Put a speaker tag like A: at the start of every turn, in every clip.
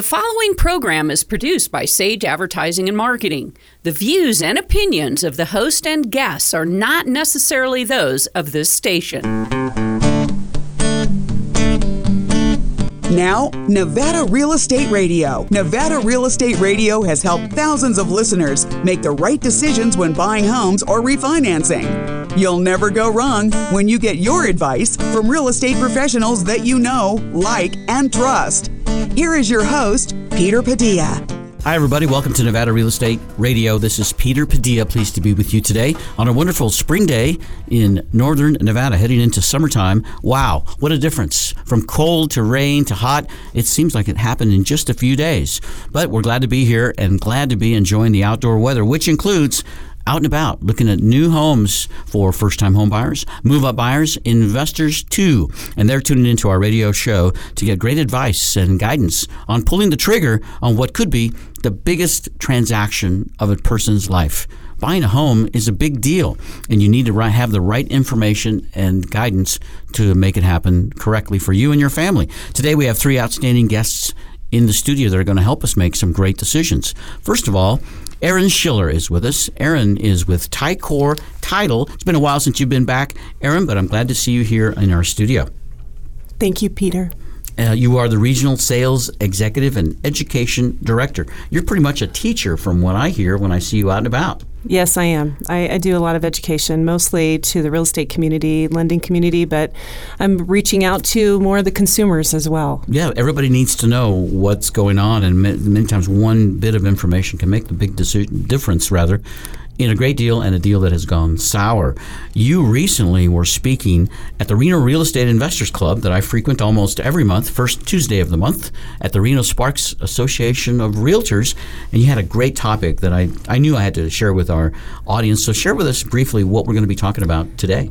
A: The following program is produced by Sage Advertising and Marketing. The views and opinions of the host and guests are not necessarily those of this station.
B: Now, Nevada Real Estate Radio. Nevada Real Estate Radio has helped thousands of listeners make the right decisions when buying homes or refinancing. You'll never go wrong when you get your advice from real estate professionals that you know, like, and trust. Here is your host, Peter Padilla.
C: Hi, everybody. Welcome to Nevada Real Estate Radio. This is Peter Padilla. Pleased to be with you today on a wonderful spring day in northern Nevada, heading into summertime. Wow, what a difference from cold to rain to hot. It seems like it happened in just a few days. But we're glad to be here and glad to be enjoying the outdoor weather, which includes out and about looking at new homes for first time home buyers, move up buyers, investors too. And they're tuning into our radio show to get great advice and guidance on pulling the trigger on what could be the biggest transaction of a person's life. Buying a home is a big deal, and you need to have the right information and guidance to make it happen correctly for you and your family. Today, we have three outstanding guests in the studio that are going to help us make some great decisions. First of all, Erin Schiller is with us. Erin is with Ticor Title. It's been a while since you've been back, Erin, but I'm glad to see you here in our studio.
D: Thank you, Peter.
C: Uh, you are the regional sales executive and education director. You're pretty much a teacher, from what I hear when I see you out and about.
D: Yes, I am. I, I, do a lot of education, mostly to the real estate community, lending community, but I'm reaching out to more of the consumers as well.
C: Yeah, everybody needs to know what's going on, and many times one bit of information can make the big decision, difference, rather, in a great deal and a deal that has gone sour. You recently were speaking at the Reno Real Estate Investors Club that I frequent almost every month, first Tuesday of the month, at the Reno Sparks Association of Realtors, and you had a great topic that I, I knew I had to share with our audience. So share with us briefly what we're going to be talking about today.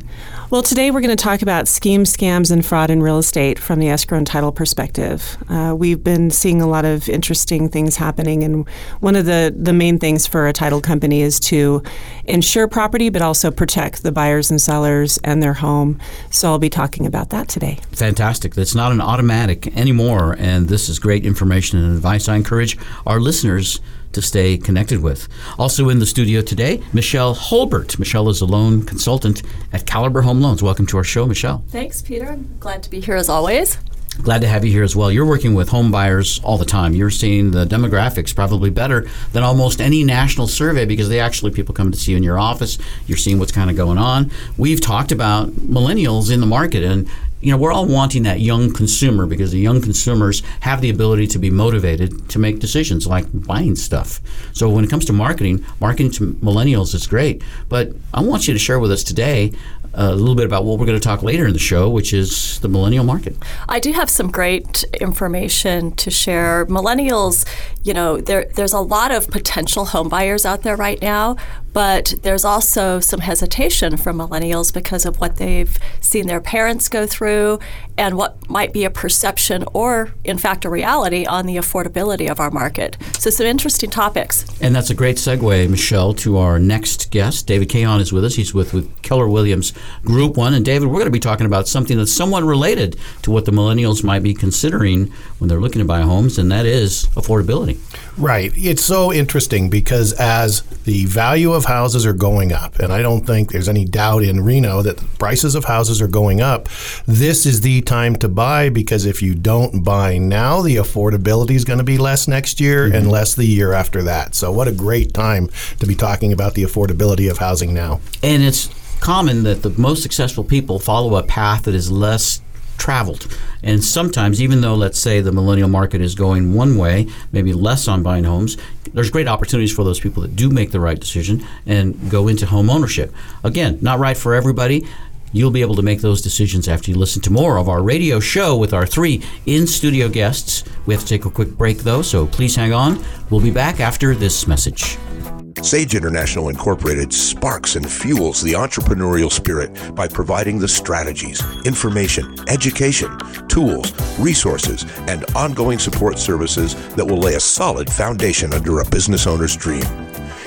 D: Well, today we're going to talk about schemes, scams, and fraud in real estate from the escrow and title perspective. Uh, we've been seeing a lot of interesting things happening, and one of the, the main things for a title company is to insure property, but also protect the buyers and sellers and their home. So I'll be talking about that today.
C: Fantastic. That's not an automatic anymore, and this is great information and advice. I encourage our listeners to stay connected with. Also in the studio today, Michelle Hulbert. Michelle is a loan consultant at Caliber Home Loans. Welcome to our show, Michelle.
E: Thanks, Peter. I'm glad to be here as always.
C: Glad to have you here as well. You're working with home buyers all the time. You're seeing the demographics probably better than almost any national survey because they actually people come to see you in your office. You're seeing what's kind of going on. We've talked about millennials in the market and you know, we're all wanting that young consumer because the young consumers have the ability to be motivated to make decisions like buying stuff. So when it comes to marketing, marketing to millennials is great. But I want you to share with us today a little bit about what we're going to talk later in the show, which is the millennial market.
E: I do have some great information to share. Millennials, you know, there, there's a lot of potential homebuyers out there right now, but there's also some hesitation from millennials because of what they've seen their parents go through and what might be a perception or, in fact, a reality on the affordability of our market. So, some interesting topics.
C: And that's a great segue, Michelle, to our next guest. David Cahan is with us. He's with, with Keller Williams Group One. And, David, we're going to be talking about something that's somewhat related to what the millennials might be considering when they're looking to buy homes, and that is affordability.
F: Right. It's so interesting because as the value of houses are going up, and I don't think there's any doubt in Reno that the prices of houses are going up, this is the time to buy because if you don't buy now, the affordability is going to be less next year mm-hmm. and less the year after that. So, what a great time to be talking about the affordability of housing now.
C: And it's common that the most successful people follow a path that is less traveled. And sometimes, even though, let's say, the millennial market is going one way, maybe less on buying homes, there's great opportunities for those people that do make the right decision and go into home ownership. Again, not right for everybody. You'll be able to make those decisions after you listen to more of our radio show with our three in studio guests. We have to take a quick break, though, so please hang on. We'll be back after this message.
G: Sage International Incorporated sparks and fuels the entrepreneurial spirit by providing the strategies, information, education, tools, resources, and ongoing support services that will lay a solid foundation under a business owner's dream.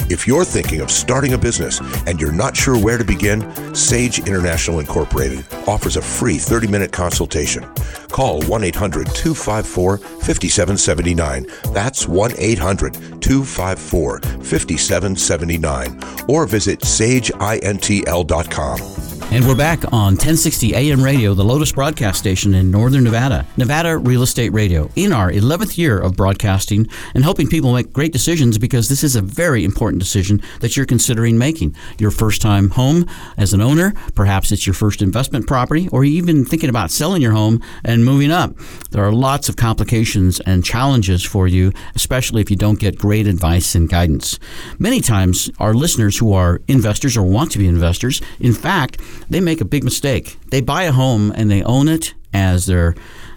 G: If you're thinking of starting a business and you're not sure where to begin, Sage International Incorporated offers a free 30 minute consultation. Call 1 800 254 5779. That's 1 800 254 5779. Or visit sageintl.com.
C: And we're back on 1060 AM radio, the Lotus broadcast station in Northern Nevada, Nevada Real Estate Radio, in our 11th year of broadcasting and helping people make great decisions because this is a very important decision that you're considering making. Your first time home as an owner, perhaps it's your first investment property, or even thinking about selling your home and moving up. There are lots of complications and challenges for you, especially if you don't get great advice and guidance. Many times, our listeners who are investors or want to be investors, in fact, they make a big mistake. They buy a home and they own it as their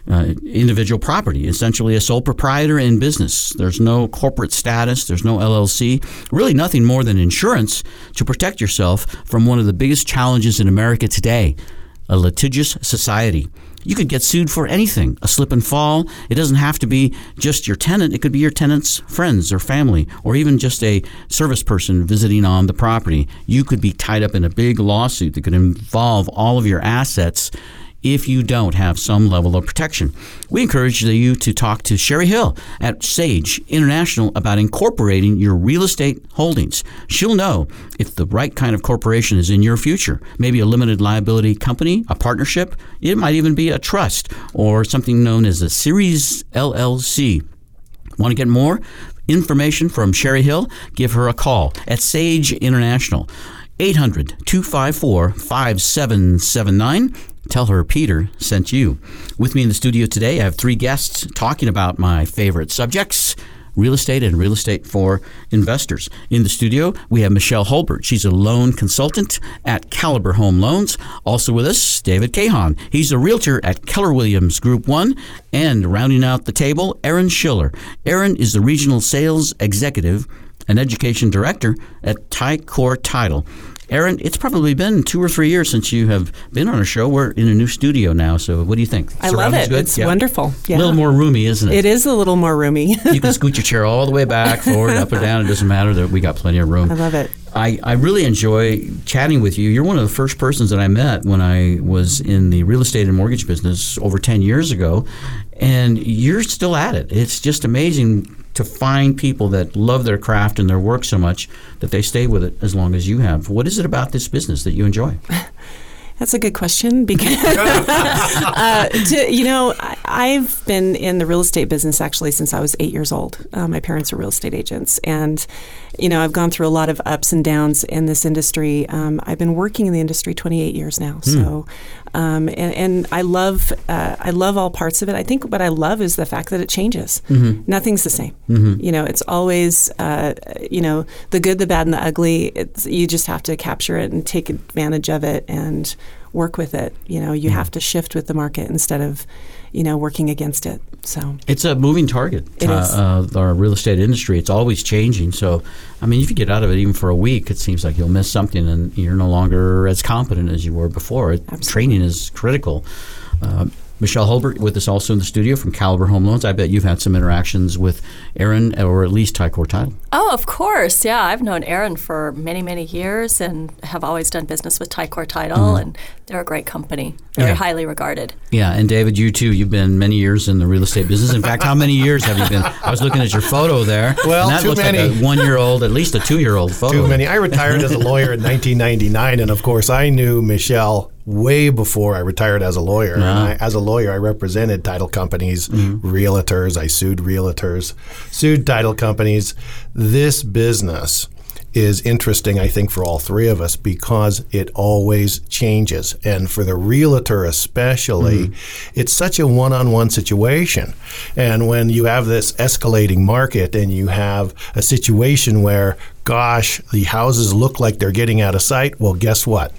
C: uh, individual property, essentially a sole proprietor in business. There's no corporate status, there's no LLC, really nothing more than insurance to protect yourself from one of the biggest challenges in America today a litigious society. You could get sued for anything, a slip and fall. It doesn't have to be just your tenant, it could be your tenant's friends or family, or even just a service person visiting on the property. You could be tied up in a big lawsuit that could involve all of your assets if you don't have some level of protection. We encourage you to talk to Sherry Hill at Sage International about incorporating your real estate holdings. She'll know if the right kind of corporation is in your future. Maybe a limited liability company, a partnership, it might even be a trust or something known as a Series LLC. Want to get more information from Sherry Hill? Give her a call at Sage International. 800 254 5779. Tell her Peter sent you. With me in the studio today, I have three guests talking about my favorite subjects real estate and real estate for investors. In the studio, we have Michelle Hulbert. She's a loan consultant at Caliber Home Loans. Also with us, David Cahan. He's a realtor at Keller Williams Group 1. And rounding out the table, Erin Schiller. Erin is the regional sales executive and education director at Ticor Title. Erin, it's probably been two or three years since you have been on a show. We're in a new studio now, so what do you think?
D: I love it.
C: Good?
D: It's yeah. wonderful.
C: Yeah. A little more roomy, isn't it?
D: It is a little more roomy.
C: you can scoot your chair all the way back, forward, up or down. It doesn't matter. That we got plenty of room.
D: I love it.
C: I, I really enjoy chatting with you. You're one of the first persons that I met when I was in the real estate and mortgage business over 10 years ago, and you're still at it. It's just amazing to find people that love their craft and their work so much that they stay with it as long as you have. What is it about this business that you enjoy?
D: That's a good question because, uh, to, you know, I, have been in the real estate business actually since I was eight years old. Uh, my parents are real estate agents, and you know, I've gone through a lot of ups and downs in this industry. Um, I've been working in the industry 28 years now, mm. so um, and, and, I love uh, I love all parts of it. I think what I love is the fact that it changes. Mm-hmm. Nothing's the same. Mm-hmm. You know, it's always uh, you know the good, the bad, and the ugly. It's, you just have to capture it and take advantage of it and work with it. You know, you mm-hmm. have to shift with the market instead of you know, working against it. So
C: it's a moving target.
D: It uh, is.
C: Uh, our real estate industry, it's always changing. So, I mean, if you get out of it even for a week, it seems like you'll miss something and you're no longer as competent as you were before. Absolutely. Training is critical. Uh, Michelle Hulbert with us also in the studio from Caliber Home Loans. I bet you've had some interactions with Erin or at least Ticor Title.
E: Oh, of course. Yeah, I've known Erin for many, many years and have always done business with Ticor Title, mm-hmm. and they're a great company, very yeah. highly regarded.
C: Yeah, and David, you too. You've been many years in the real estate business. In fact, how many years have you been? I was looking at your photo there.
F: Well,
C: that
F: too
C: looks
F: many.
C: like a one-year-old, at least a two-year-old photo.
F: Too many. I retired as a lawyer in 1999, and of course, I knew Michelle way before I retired as a lawyer. And I, as a lawyer, I represented title companies, mm-hmm. realtors. I sued realtors, sued title companies. This business is interesting, I think, for all three of us because it always changes. And for the realtor, especially, mm-hmm. it's such a one on one situation. And when you have this escalating market and you have a situation where, gosh, the houses look like they're getting out of sight, well, guess what?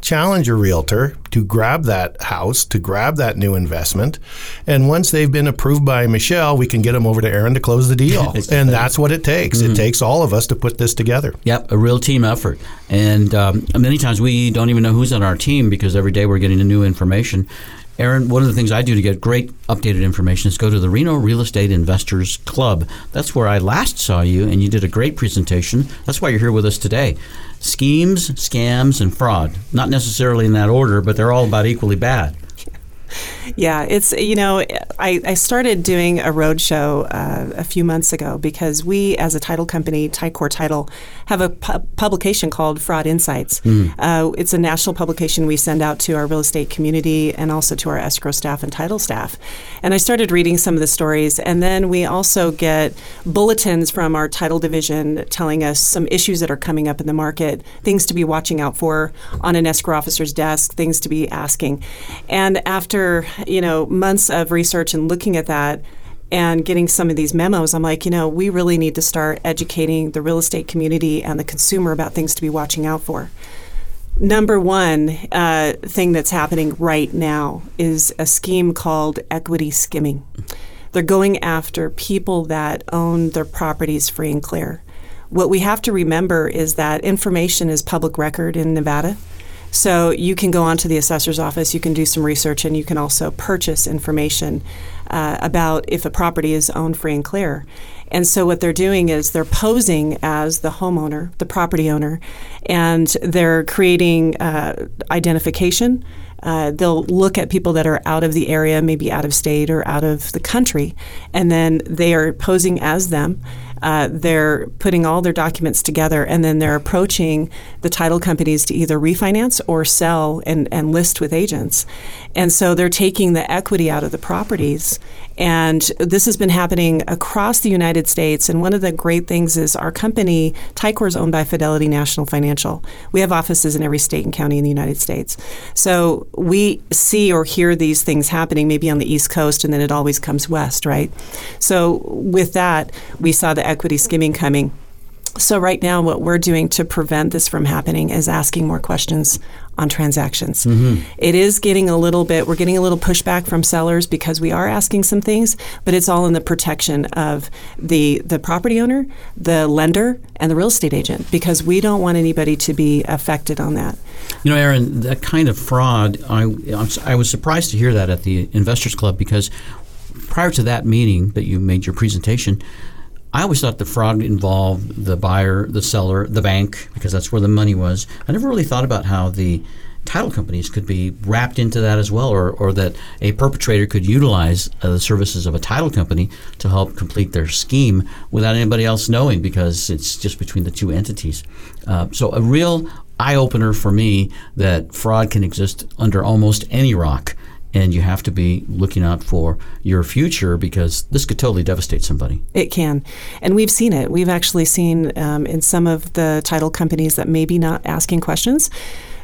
F: Challenge a realtor to grab that house, to grab that new investment. And once they've been approved by Michelle, we can get them over to Erin to close the deal. and that's what it takes. Mm-hmm. It takes all of us to put this together.
C: Yep, a real team effort. And um, many times we don't even know who's on our team because every day we're getting new information. Erin, one of the things I do to get great updated information is go to the Reno Real Estate Investors Club. That's where I last saw you, and you did a great presentation. That's why you're here with us today. Schemes, scams, and fraud. Not necessarily in that order, but they're all about equally bad.
D: Yeah, it's you know I, I started doing a roadshow uh, a few months ago because we, as a title company, Ticor Title, have a pu- publication called Fraud Insights. Mm. Uh, it's a national publication we send out to our real estate community and also to our escrow staff and title staff. And I started reading some of the stories, and then we also get bulletins from our title division telling us some issues that are coming up in the market, things to be watching out for on an escrow officer's desk, things to be asking. And after you know months of research and looking at that and getting some of these memos, I'm like, you know, we really need to start educating the real estate community and the consumer about things to be watching out for. Number one uh, thing that's happening right now is a scheme called equity skimming. They're going after people that own their properties free and clear. What we have to remember is that information is public record in Nevada. So you can go onto the assessor's office, you can do some research, and you can also purchase information uh, about if a property is owned free and clear. And so what they're doing is they're posing as the homeowner, the property owner, and they're creating uh, identification. Uh, they'll look at people that are out of the area, maybe out of state or out of the country, and then they are posing as them uh, they're putting all their documents together and then they're approaching the title companies to either refinance or sell and, and list with agents. And so they're taking the equity out of the properties. And this has been happening across the United States. And one of the great things is our company, Ticor, is owned by Fidelity National Financial. We have offices in every state and county in the United States. So we see or hear these things happening maybe on the East Coast, and then it always comes west, right? So with that, we saw the equity skimming coming. So, right now, what we're doing to prevent this from happening is asking more questions on transactions. Mm-hmm. It is getting a little bit, we're getting a little pushback from sellers because we are asking some things, but it's all in the protection of the, the property owner, the lender, and the real estate agent because we don't want anybody to be affected on that.
C: You know, Erin, that kind of fraud, I, I was surprised to hear that at the Investors Club because prior to that meeting that you made your presentation, I always thought the fraud involved the buyer, the seller, the bank, because that's where the money was. I never really thought about how the title companies could be wrapped into that as well, or, or that a perpetrator could utilize uh, the services of a title company to help complete their scheme without anybody else knowing because it's just between the two entities. Uh, so, a real eye opener for me that fraud can exist under almost any rock and you have to be looking out for your future because this could totally devastate somebody.
D: It can, and we've seen it. We've actually seen um, in some of the title companies that maybe not asking questions.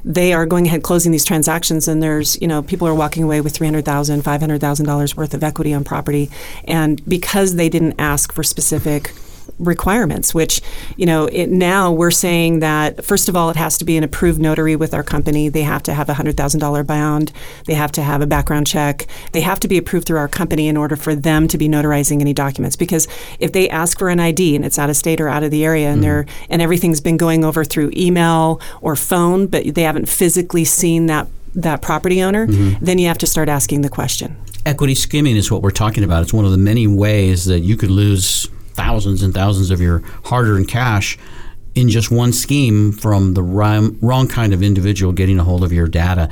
D: They are going ahead closing these transactions, and there's you know people are walking away with three hundred thousand, five hundred thousand dollars worth of equity on property, and because they didn't ask for specific requirements, which, you know, it, now we're saying that, first of all, it has to be an approved notary with our company. They have to have a $100,000 bond. They have to have a background check. They have to be approved through our company in order for them to be notarizing any documents. Because if they ask for an ID and it's out of state or out of the area and, mm-hmm. they're, and everything's been going over through email or phone, but they haven't physically seen that, that property owner, mm-hmm. then you have to start asking the question.
C: Equity skimming is what we're talking about. It's one of the many ways that you could lose thousands and thousands of your hard earned cash in just one scheme from the wrong, kind of individual getting a hold of your data.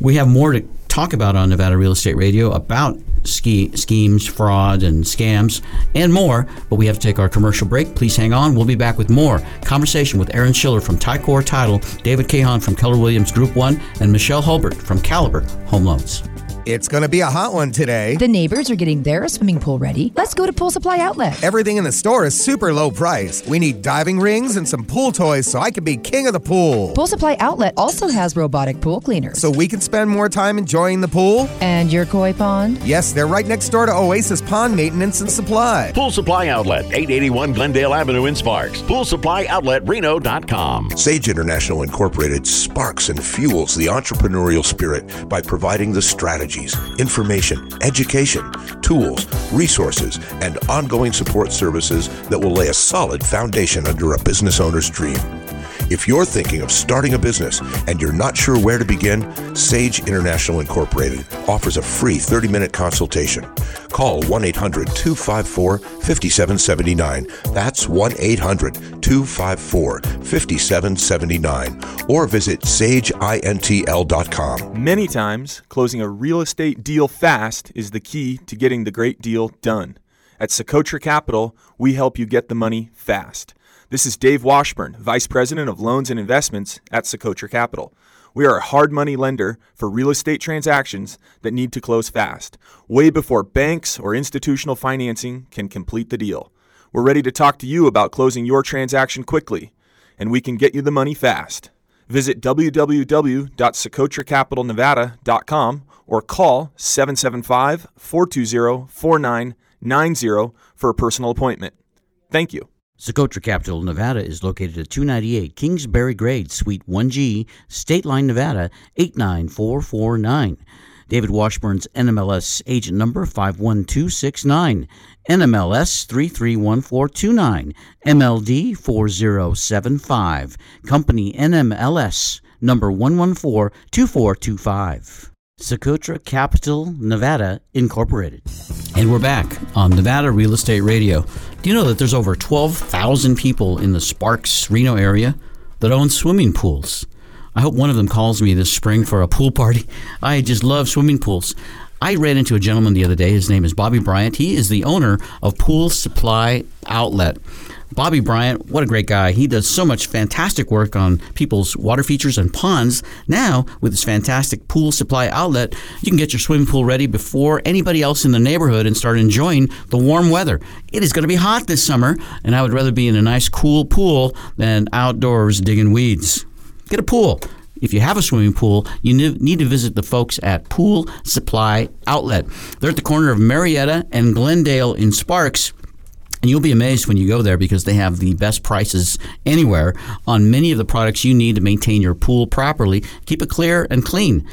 C: We have more to talk about on Nevada Real Estate Radio about ski, schemes, fraud, and scams, and more. But we have to take our commercial break. Please hang on. We'll be back with more conversation with Erin Schiller from Ticor Title, David Cahan from Keller Williams Group One, and Michelle Hulbert from Caliber Home Loans.
H: It's going to be a hot one today.
I: The neighbors are getting their swimming pool ready. Let's go to Pool Supply Outlet.
H: Everything in the store is super low price. We need diving rings and some pool toys so I can be king of the pool.
I: Pool Supply Outlet also has robotic pool cleaners.
H: So we can spend more time enjoying the pool.
I: And your koi pond?
H: Yes, they're right next door to Oasis Pond Maintenance and Supply.
J: Pool Supply Outlet, 881 Glendale Avenue in Sparks. Pool Supply Outlet Reno.com.
G: Sage International Incorporated sparks and fuels the entrepreneurial spirit by providing the strategy strategies, information, education, tools, resources, and ongoing support services that will lay a solid foundation under a business owner's dream. If you're thinking of starting a business and you're not sure where to begin, Sage International Incorporated offers a free 30 minute consultation. Call 1 800 254 5779. That's 1 800 254 5779. Or visit sageintl.com.
K: Many times, closing a real estate deal fast is the key to getting the great deal done. At Socotra Capital, we help you get the money fast. This is Dave Washburn, Vice President of Loans and Investments at Socotra Capital. We are a hard money lender for real estate transactions that need to close fast, way before banks or institutional financing can complete the deal. We're ready to talk to you about closing your transaction quickly, and we can get you the money fast. Visit www.socotracapitalnevada.com or call 775 420 4990 for a personal appointment. Thank you.
C: Socotra Capital Nevada is located at 298 Kingsbury Grade, Suite 1G, State Line, Nevada 89449. David Washburn's NMLS agent number 51269, NMLS 331429, MLD 4075, company NMLS number 1142425. Socotra Capital Nevada Incorporated. And we're back on Nevada Real Estate Radio. Do you know that there's over 12,000 people in the Sparks, Reno area that own swimming pools? I hope one of them calls me this spring for a pool party. I just love swimming pools. I ran into a gentleman the other day. His name is Bobby Bryant. He is the owner of Pool Supply Outlet. Bobby Bryant, what a great guy. He does so much fantastic work on people's water features and ponds. Now, with his fantastic pool supply outlet, you can get your swimming pool ready before anybody else in the neighborhood and start enjoying the warm weather. It is going to be hot this summer, and I would rather be in a nice, cool pool than outdoors digging weeds. Get a pool. If you have a swimming pool, you need to visit the folks at Pool Supply Outlet. They're at the corner of Marietta and Glendale in Sparks. And you'll be amazed when you go there because they have the best prices anywhere on many of the products you need to maintain your pool properly, keep it clear and clean.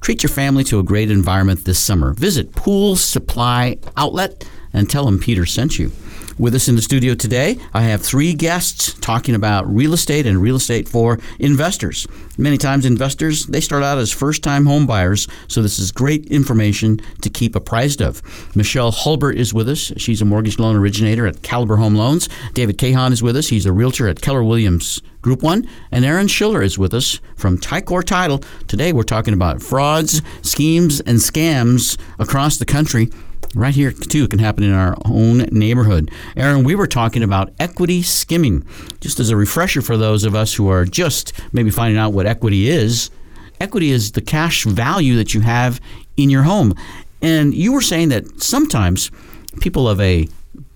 C: Treat your family to a great environment this summer. Visit Pool Supply Outlet and tell them Peter sent you. With us in the studio today, I have three guests talking about real estate and real estate for investors. Many times, investors they start out as first-time home buyers, so this is great information to keep apprised of. Michelle Hulbert is with us. She's a mortgage loan originator at Caliber Home Loans. David Cahan is with us. He's a realtor at Keller Williams Group One, and Erin Schiller is with us from Ticor Title. Today, we're talking about frauds, schemes, and scams across the country right here too it can happen in our own neighborhood. Erin, we were talking about equity skimming. Just as a refresher for those of us who are just maybe finding out what equity is, equity is the cash value that you have in your home. And you were saying that sometimes people of a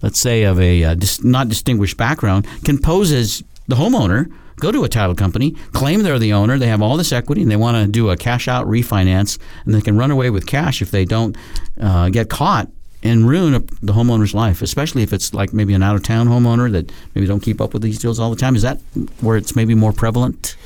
C: let's say of a uh, dis- not distinguished background can pose as the homeowner go to a title company, claim they're the owner, they have all this equity, and they want to do a cash out refinance, and they can run away with cash if they don't uh, get caught and ruin the homeowner's life, especially if it's like maybe an out of town homeowner that maybe don't keep up with these deals all the time. Is that where it's maybe more prevalent?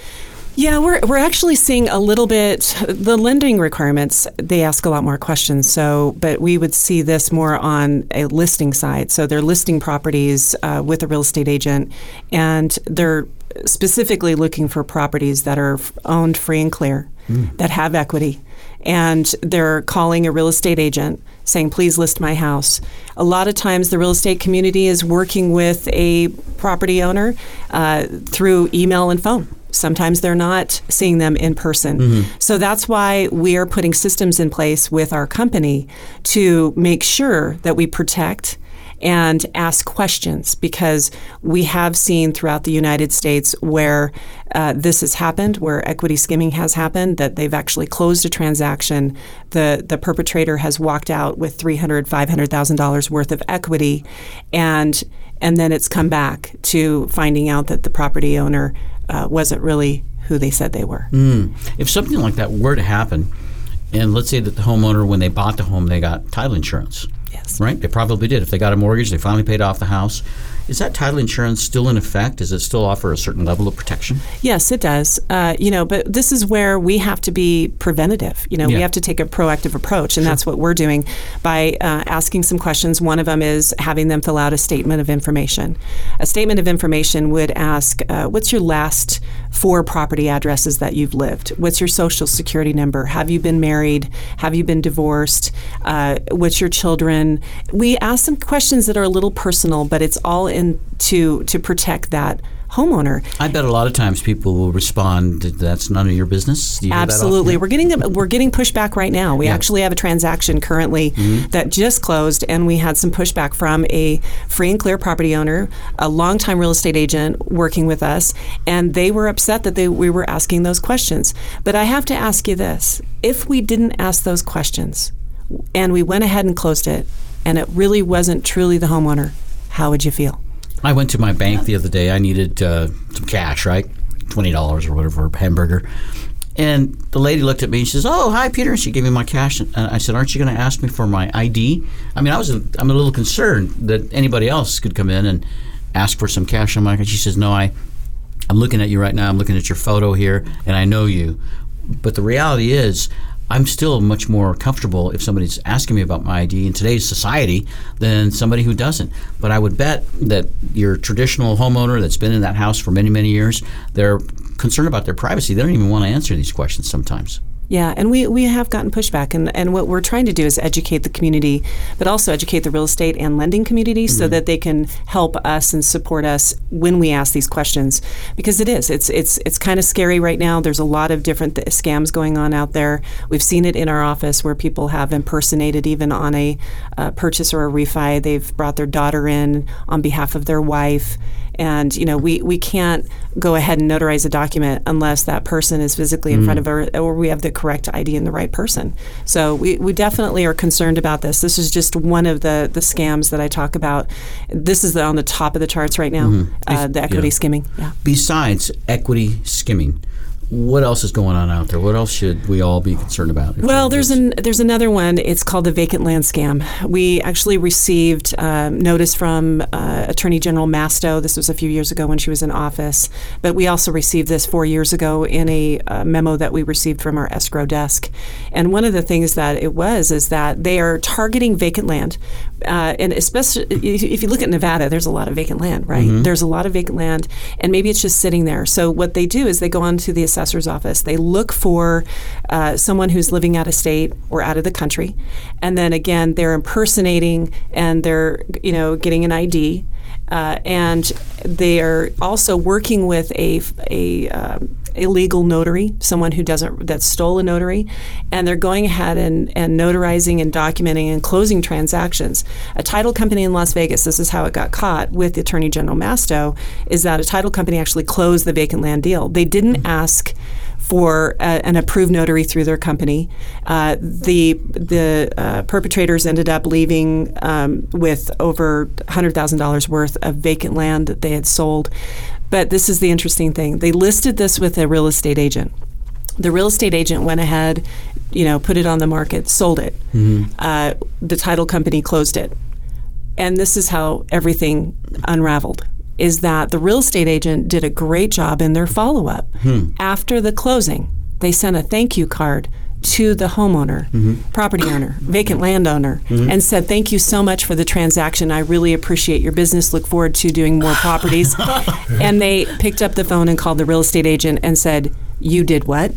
D: Yeah, we're, we're actually seeing a little bit the lending requirements. They ask a lot more questions. So, but we would see this more on a listing side. So they're listing properties uh, with a real estate agent, and they're specifically looking for properties that are owned free and clear, mm. that have equity, and they're calling a real estate agent saying, please list my house. A lot of times, the real estate community is working with a property owner uh, through email and phone. Sometimes they're not seeing them in person. Mm-hmm. So that's why we are putting systems in place with our company to make sure that we protect and ask questions because we have seen throughout the United States where uh, this has happened, where equity skimming has happened, that they've actually closed a transaction. The, the perpetrator has walked out with $300,000, $500,000 worth of equity, and, and then it's come back to finding out that the property owner uh, wasn't really who they said they were.
C: Mm. If something like that were to happen, and let's say that the homeowner, when they bought the home, they got title insurance
D: Yes.
C: Right? They probably did. If they got a mortgage, they finally paid off the house. Is that title insurance still in effect? Does it still offer a certain level of protection?
D: Yes, it does. Uh, you know, but this is where we have to be preventative. You know,
C: Yeah.
D: we have to take a proactive approach, and that's what we're doing by uh, asking some questions. One of them is having them fill out a statement of information. A statement of information would ask, uh, "What's your last four property addresses that you've lived? What's your social security number? Have you been married? Have you been divorced? Uh, what's your children?" We ask some questions that are a little personal, but it's all in to to protect that homeowner.
C: I bet a lot of times people will respond, "That's none of your business." You hear that often?
D: Absolutely, we're getting we're getting pushback right now. We
C: Yeah.
D: actually have a transaction currently
C: Mhm.
D: that just closed, and we had some pushback from a free and clear property owner, a longtime real estate agent working with us, and they were upset that they we were asking those questions. But I have to ask you this: if we didn't ask those questions, and we went ahead and closed it, and it really wasn't truly the homeowner, how would you feel?
C: I went to my bank the other day. I needed uh, some cash, right? Twenty dollars or whatever, a hamburger. And the lady looked at me and she says, "Oh, hi, Peter." And she gave me my cash. And I said, "Aren't you going to ask me for my ID?" I mean, I was a, I'm a little concerned that anybody else could come in and ask for some cash. I'm like, she says, "No, I I'm looking at you right now. I'm looking at your photo here, and I know you." But the reality is, I'm still much more comfortable if somebody's asking me about my ID in today's society than somebody who doesn't. But I would bet that your traditional homeowner that's been in that house for many, many years, they're concerned about their privacy. They don't even want to answer these questions sometimes.
D: Yeah, and we, we have gotten pushback, and, and what we're trying to do is educate the community, but also educate the real estate and lending community so
C: Mm-hmm.
D: that they can help us and support us when we ask these questions. Because it is, it's it's it's kind of scary right now. There's a lot of different th- scams going on out there. We've seen it in our office where people have impersonated even on a uh, purchase or a refi. They've brought their daughter in on behalf of their wife, and you know we we can't go ahead and notarize a document unless that person is physically in front of our or we have the correct ID and the right person. So we, we definitely are concerned about this. This is just one of the the scams that I talk about. This is the, on the top of the charts right now.
C: Mhm.
D: Uh, the equity
C: Yeah.
D: skimming. Yeah.
C: Besides equity skimming, what else is going on out there? What else should we all be concerned about?
D: Well, there's an there's another one. It's called the vacant land scam. We actually received um, notice from uh, Attorney General Masto. This was a few years ago when she was in office, but we also received this four years ago in a uh, memo that we received from our escrow desk. And one of the things that it was is that they are targeting vacant land, uh, and especially if you look at Nevada, there's a lot of vacant land, right?
C: Mhm.
D: There's a lot of vacant land, and maybe it's just sitting there. So what they do is they go onto the assessor's office. They look for uh, someone who's living out of state or out of the country, and then again they're impersonating and they're you know getting an ID, uh, and they are also working with a a um, illegal notary, someone who doesn't that stole a notary, and they're going ahead and, and notarizing and documenting and closing transactions. A title company in Las Vegas, this is how it got caught with Attorney General Masto, is that a title company actually closed the vacant land deal. They didn't ask for a, an approved notary through their company. Uh, the the uh, perpetrators ended up leaving um, with over hundred thousand dollars worth of vacant land that they had sold. But this is the interesting thing: they listed this with a real estate agent. The real estate agent went ahead, you know, put it on the market, sold it. Uh, the title company closed it, and this is how everything unraveled. Is that the real estate agent did a great job in their follow up. After the closing, they sent a thank you card to the homeowner, mm-hmm. property owner, vacant mm-hmm. landowner, mm-hmm. and said, Thank you so much for the transaction. I really appreciate your business. Look forward to doing more properties. and they picked up the phone and called the real estate agent and said, You did what?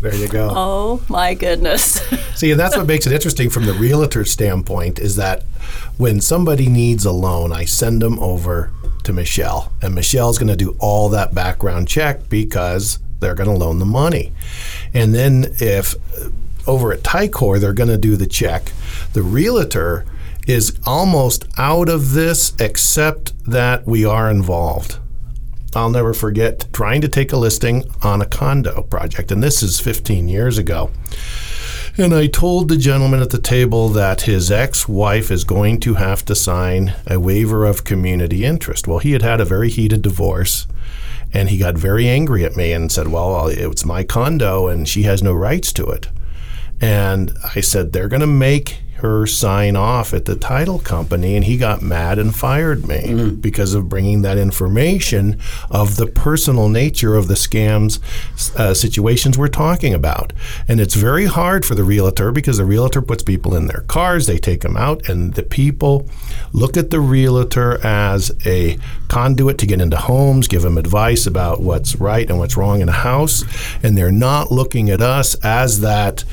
F: There you go.
E: Oh my goodness.
F: See, and that's what makes it interesting from the realtor standpoint is that when somebody needs a loan, I send them over to Michelle, and Michelle's going to do all that background check because they're going to loan the money. And then if over at Ticor they're going to do the check, the realtor is almost out of this except that we are involved. I'll never forget trying to take a listing on a condo project, and this is 15 years ago. And I told the gentleman at the table that his ex wife is going to have to sign a waiver of community interest. Well, he had had a very heated divorce, and he got very angry at me and said, Well, it's my condo, and she has no rights to it. And I said, They're going to make her sign off at the title company, and he got mad and fired me
C: Mm-hmm.
F: because of bringing that information of the personal nature of the scams uh, situations we're talking about. And it's very hard for the realtor because the realtor puts people in their cars, they take them out, and the people look at the realtor as a conduit to get into homes, give them advice about what's right and what's wrong in a house, and they're not looking at us as that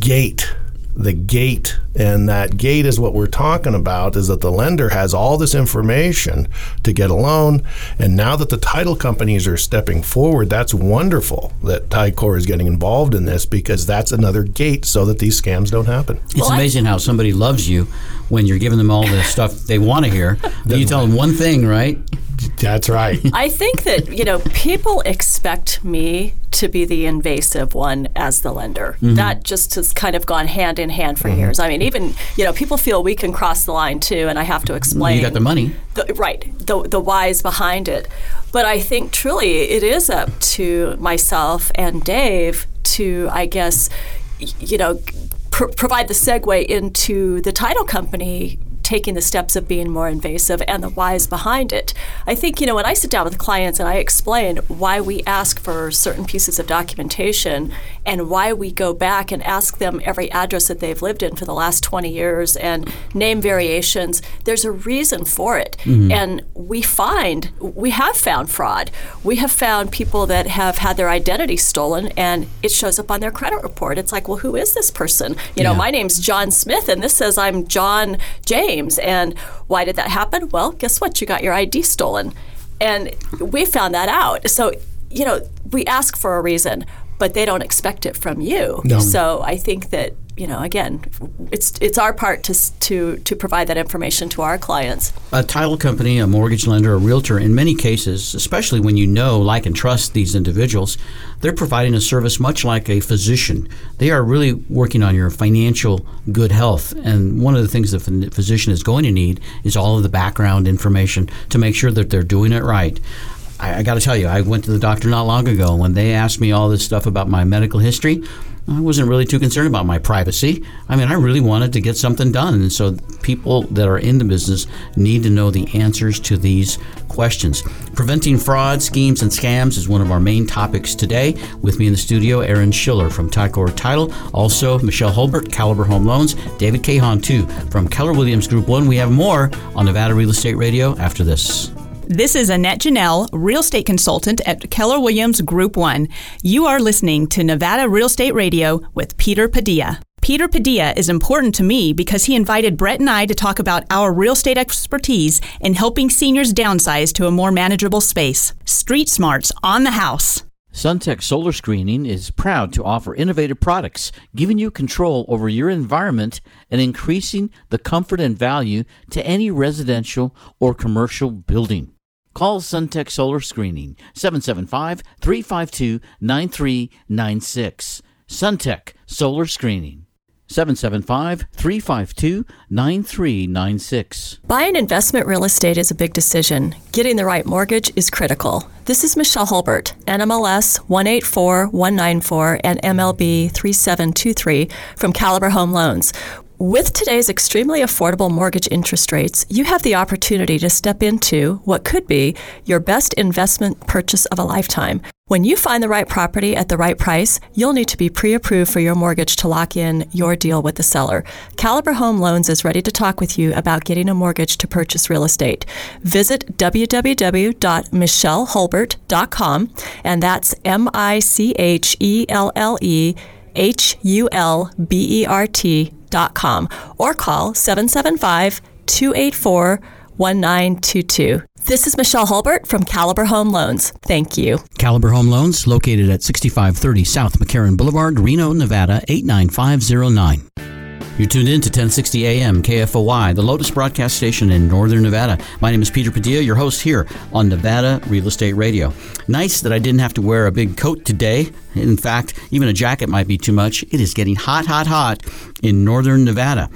F: gate the gate and that gate is what we're talking about is that the lender has all this information to get a loan and now that the title companies are stepping forward that's wonderful that Ticor is getting involved in this because that's another gate so that these scams don't happen
C: It's amazing how somebody loves you when you're giving them all the stuff they want to hear. You tell them one thing, right?
F: That's right.
E: I think that, you know, people expect me to be the invasive one as the lender.
C: Mhm.
E: That just has kind of gone hand in hand for years. I mean, even, you know, people feel we can cross the line too, and I have to explain.
C: You got the money.
E: the, right the the whys behind it but i think truly it is up to myself and dave to i guess you know pr- provide the segue into the title company taking the steps of being more invasive and the whys behind it. I think, you know, when I sit down with clients and I explain why we ask for certain pieces of documentation and why we go back and ask them every address that they've lived in for the last 20 years and name variations, there's a reason for it.
L: Mhm.
E: And we find, we have found fraud. We have found people that have had their identity stolen and it shows up on their credit report. It's like, well, who is this person? You know, my name's John Smith and this says I'm John James. And why did that happen? Well, guess what? You got your ID stolen. And we found that out. So, you know, we ask for a reason, but they don't expect it from you.
C: No.
E: So I think that, you know, again, it's it's our part to to to provide that information to our clients.
C: A title company, a mortgage lender, a realtor, in many cases, especially when you know, like, and trust these individuals, they're providing a service much like a physician. They are really working on your financial good health. And one of the things the ph- physician is going to need is all of the background information to make sure that they're doing it right. I, I got to tell you, I went to the doctor not long ago. When they asked me all this stuff about my medical history, I wasn't really too concerned about my privacy. I mean, I really wanted to get something done. And so people that are in the business need to know the answers to these questions. Preventing fraud, schemes, and scams is one of our main topics today. With me in the studio, Erin Schiller from Ticor Title, also Michelle Hulbert, Caliber Home Loans, David Cahan, too, from Keller Williams Group 1. We have more on Nevada Real Estate Radio after this.
L: This is Annette Janelle, real estate consultant at Keller Williams Group 1. You are listening to Nevada Real Estate Radio with Peter Padilla. Peter Padilla is important to me because he invited Brett and I to talk about our real estate expertise in helping seniors downsize to a more manageable space. Street smarts on the house.
M: Suntech Solar Screening is proud to offer innovative products, giving you control over your environment and increasing the comfort and value to any residential or commercial building. Call Suntech Solar Screening 775 352 9396. Suntech Solar Screening 775 352 9396.
E: Buying investment real estate is a big decision. Getting the right mortgage is critical. This is Michelle Hulbert, NMLS 184194 and MLD 3723 from Caliber Home Loans. With today's extremely affordable mortgage interest rates, you have the opportunity to step into what could be your best investment purchase of a lifetime. When you find the right property at the right price, you'll need to be pre approved for your mortgage to lock in your deal with the seller. Caliber Home Loans is ready to talk with you about getting a mortgage to purchase real estate. Visit www.michellehulbert.com, and that's M I C H E L L E H U L B E R T com or call 775 284 1922. This is Michelle Hulbert from Caliber Home Loans. Thank you.
C: Caliber Home Loans, located at 6530 South McCarran Boulevard, Reno, Nevada 89509. You're tuned in to 1060 AM KFOI, the Lotus broadcast station in Northern Nevada. My name is Peter Padilla, your host here on Nevada Real Estate Radio. Nice that I didn't have to wear a big coat today. In fact, even a jacket might be too much. It is getting hot, hot, hot in Northern Nevada.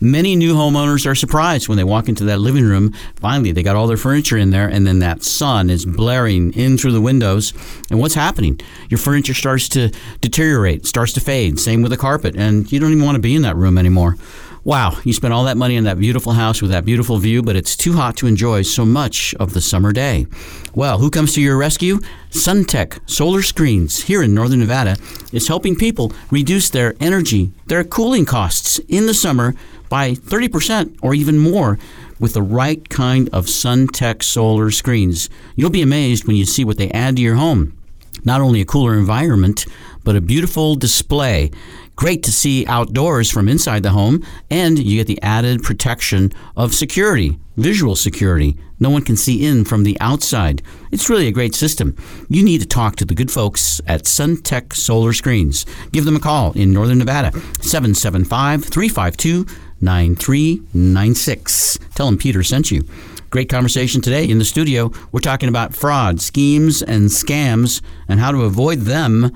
C: Many new homeowners are surprised when they walk into that living room. Finally, they got all their furniture in there, and then that sun is blaring in through the windows. And what's happening? Your furniture starts to deteriorate, starts to fade. Same with the carpet, and you don't even want to be in that room anymore. Wow, you spent all that money in that beautiful house with that beautiful view, but it's too hot to enjoy so much of the summer day. Well, who comes to your rescue? SunTech Solar Screens here in Northern Nevada is helping people reduce their energy, their cooling costs in the summer by 30% or even more with the right kind of SunTech solar screens. You'll be amazed when you see what they add to your home. Not only a cooler environment, but a beautiful display great to see outdoors from inside the home, and you get the added protection of security, visual security. No one can see in from the outside. It's really a great system. You need to talk to the good folks at SunTech Solar Screens. Give them a call in Northern Nevada, 775 352 9396. Tell them Peter sent you. Great conversation today in the studio. We're talking about fraud, schemes, and scams and how to avoid them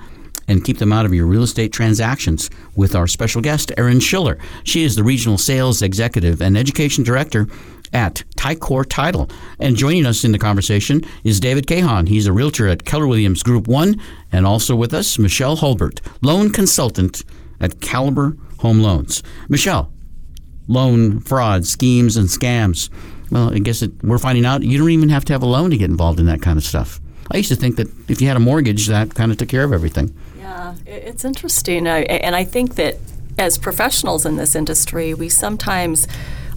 C: and keep them out of your real estate transactions with our special guest, Erin Schiller. She is the Regional Sales Executive and Education Director at Ticor Title. And joining us in the conversation is David Cahan. He's a realtor at Keller Williams Group 1, and also with us, Michelle Hulbert, loan consultant at Caliber Home Loans. Michelle, loan fraud, schemes, and scams. Well, I guess it, we're finding out you don't even have to have a loan to get involved in that kind of stuff. I used to think that if you had a mortgage, that kind of took care of everything.
E: Yeah, it's interesting. and I think that as professionals in this industry, we sometimes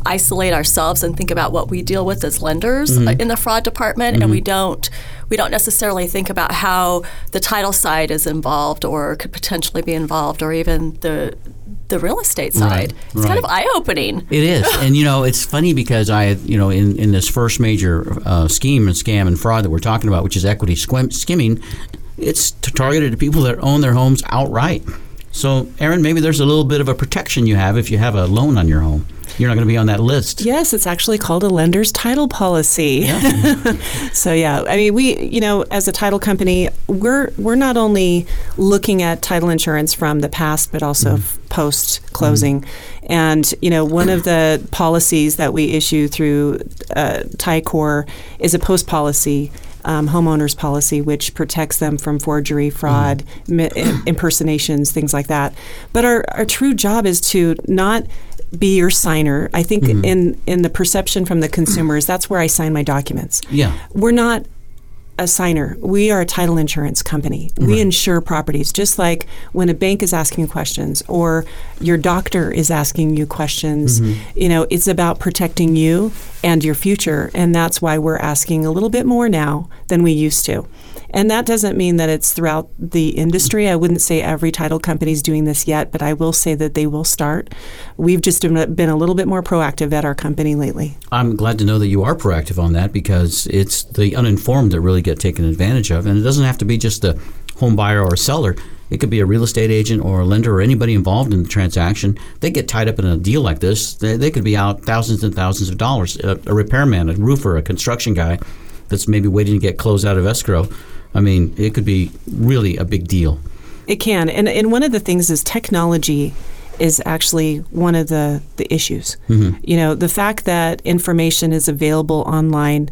E: isolate ourselves and think about what we deal with as lenders mm-hmm. in the fraud department mm-hmm. and we don't we don't necessarily think about how the title side is involved or could potentially be involved or even the the real estate side. Right, it's right. kind of eye opening.
C: It is, and you know, it's funny because I, you know, in, in this first major uh, scheme and scam and fraud that we're talking about, which is equity skim- skimming, it's targeted to people that own their homes outright. So, Erin, maybe there's a little bit of a protection you have if you have a loan on your home. You're not going to be on that list.
D: Yes, it's actually called a lender's title policy. Yeah. so yeah, I mean, we, you know, as a title company, we're we're not only looking at title insurance from the past, but also mm. post closing. Mm. And you know, one of the policies that we issue through uh, Ticor is a post policy um, homeowners policy, which protects them from forgery, fraud, mm. mi- impersonations, things like that. But our, our true job is to not be your signer. I think mm-hmm. in in the perception from the consumers, that's where I sign my documents.
C: Yeah,
D: we're not a signer. We are a title insurance company. We right. insure properties, just like when a bank is asking you questions or your doctor is asking you questions. Mm-hmm. You know, it's about protecting you and your future, and that's why we're asking a little bit more now than we used to. And that doesn't mean that it's throughout the industry. I wouldn't say every title company is doing this yet, but I will say that they will start. We've just been a little bit more proactive at our company lately.
C: I'm glad to know that you are proactive on that because it's the uninformed that really get taken advantage of. And it doesn't have to be just the home buyer or seller. It could be a real estate agent or a lender or anybody involved in the transaction. They get tied up in a deal like this. They, they could be out thousands and thousands of dollars. A, a repairman, a roofer, a construction guy that's maybe waiting to get closed out of escrow I mean, it could be really a big deal.
D: It can. And, and one of the things is technology is actually one of the, the issues. Mm-hmm. You know, the fact that information is available online,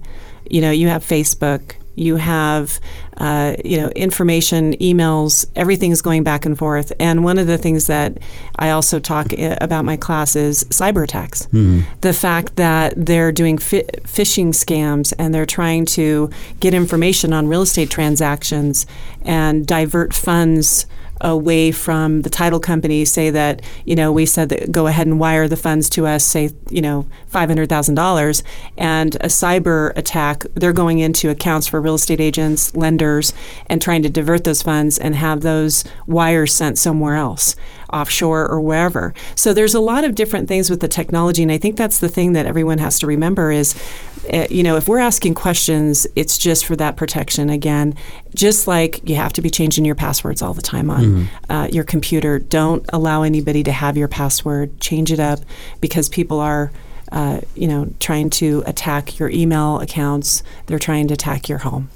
D: you know, you have Facebook, you have uh, you know information emails everything is going back and forth and one of the things that i also talk about my class is cyber attacks mm-hmm. the fact that they're doing fi- phishing scams and they're trying to get information on real estate transactions and divert funds away from the title company say that you know we said that go ahead and wire the funds to us say you know $500,000 and a cyber attack they're going into accounts for real estate agents lenders and trying to divert those funds and have those wires sent somewhere else offshore or wherever. So there's a lot of different things with the technology and I think that's the thing that everyone has to remember is uh, you know if we're asking questions it's just for that protection again just like you have to be changing your passwords all the time on mm-hmm. uh, your computer. Don't allow anybody to have your password. Change it up because people are. Uh, you know, trying to attack your email accounts. They're trying to attack your home.